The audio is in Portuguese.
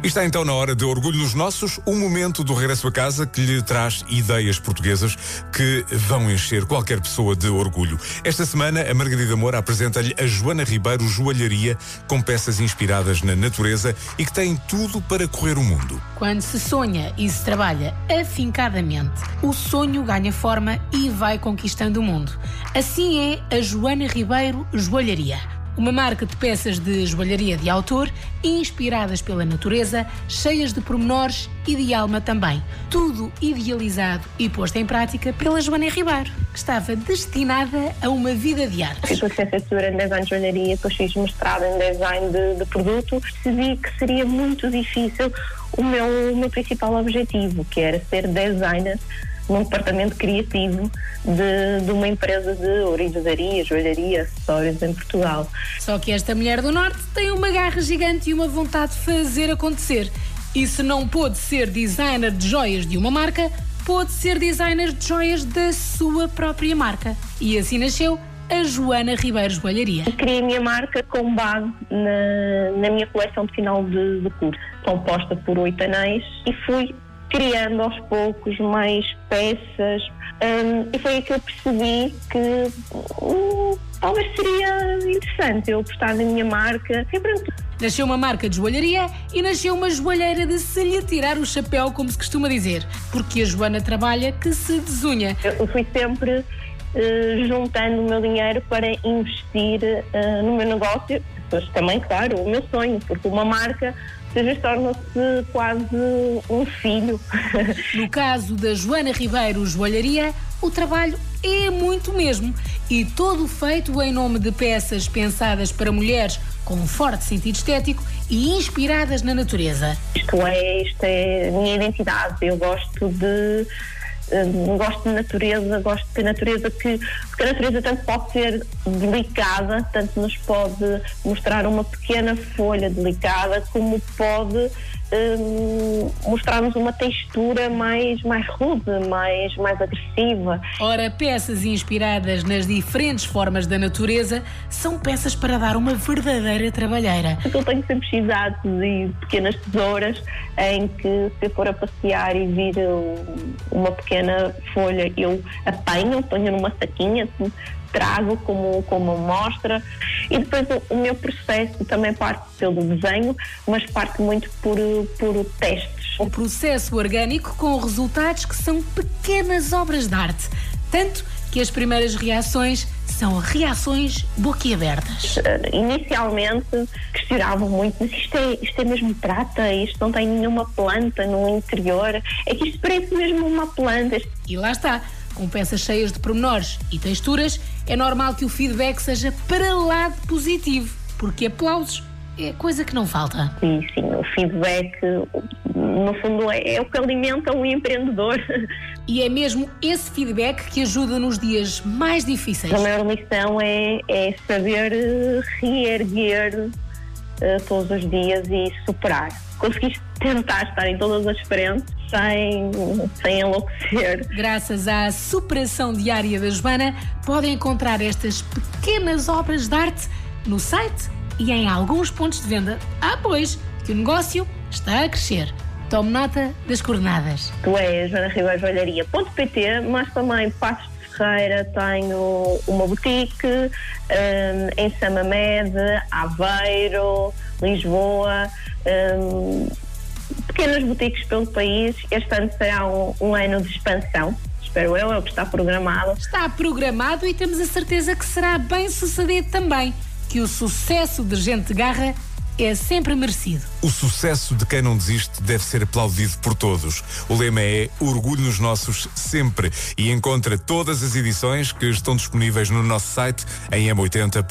Está então na hora de Orgulho nos Nossos, um momento do regresso a casa que lhe traz ideias portuguesas que vão encher qualquer pessoa de orgulho. Esta semana, a Margarida Moura apresenta-lhe a Joana Ribeiro Joalharia, com peças inspiradas na natureza e que tem tudo para correr o mundo. Quando se sonha e se trabalha afincadamente, o sonho ganha forma e vai conquistando o mundo. Assim é a Joana Ribeiro Joalharia uma marca de peças de joalharia de autor, inspiradas pela natureza, cheias de pormenores e de alma também. Tudo idealizado e posto em prática pela Joana Ribeiro, que estava destinada a uma vida de arte. Fiz licenciatura em design de joalharia, depois fiz mestrado em design de, de produto. Percebi que seria muito difícil o meu, o meu principal objetivo, que era ser designer num departamento criativo de, de uma empresa de orivesaria, joalharia, acessórios em Portugal. Só que esta mulher do Norte tem uma garra gigante e uma vontade de fazer acontecer. E se não pôde ser designer de joias de uma marca, pôde ser designer de joias da sua própria marca. E assim nasceu a Joana Ribeiro Joalharia. Criei a minha marca com base na, na minha coleção de final de, de curso, composta por oito anéis, e fui criando aos poucos mais peças. Um, e foi aí que eu percebi que um, talvez seria interessante eu apostar na minha marca. E pronto. Nasceu uma marca de joalharia e nasceu uma joalheira de se lhe tirar o chapéu, como se costuma dizer. Porque a Joana trabalha que se desunha. Eu fui sempre uh, juntando o meu dinheiro para investir uh, no meu negócio. Depois também, claro, o meu sonho, porque uma marca seja, torna-se quase um filho. No caso da Joana Ribeiro Joalharia, o trabalho é muito mesmo e todo feito em nome de peças pensadas para mulheres com um forte sentido estético e inspiradas na natureza. Isto é, isto é a minha identidade. Eu gosto de Uh, gosto de natureza, gosto de ter natureza que, porque a natureza tanto pode ser delicada, tanto nos pode mostrar uma pequena folha delicada, como pode um, mostrarmos uma textura mais, mais rude, mais, mais agressiva. Ora, peças inspiradas nas diferentes formas da natureza são peças para dar uma verdadeira trabalheira. Eu tenho sempre cidades e pequenas tesouras em que, se eu for a passear e vir uma pequena folha, eu apanho, ponho numa saquinha, trago como, como mostra e depois o, o, meu processo também parte pelo desenho, mas parte muito por, por testes. O processo orgânico com resultados que são pequenas obras de arte, tanto que as primeiras reações são reações boquiabertas. Inicialmente questionavam muito, mas isto é, isto é mesmo prata, isto não tem nenhuma planta no interior, é que isto parece mesmo uma planta. E lá está, com peças cheias de pormenores e texturas, é normal que o feedback seja para lá de positivo, porque aplausos é coisa que não falta. Sim, sim, o feedback, no fundo, é, é o que alimenta um empreendedor. E é mesmo esse feedback que ajuda nos dias mais difíceis. A maior lição é, é saber eh, reerguer uh, todos os dias e superar. Conseguiste tentar estar em todas as frentes sem, sem enlouquecer. Graças à superação diária da Joana, podem encontrar estas pequenas obras de arte no site e em alguns pontos de venda. Ah, pois, que o negócio está a crescer. Tome nota das coordenadas. Tu és Joana Ribeiro Joalharia.pt, mas também Passos de Ferreira tenho uma boutique um, em Samamed, Aveiro, Lisboa. Um, pequenas boutiques pelo país. Este ano será um, um ano de expansão espero eu, é o que está programado. Está programado e temos a certeza que será bem sucedido também. Que o sucesso de Gente Garra é sempre merecido. O sucesso de quem não desiste deve ser aplaudido por todos. O lema é Orgulho nos Nossos sempre e encontra todas as edições que estão disponíveis no nosso site em m80.ol.pt.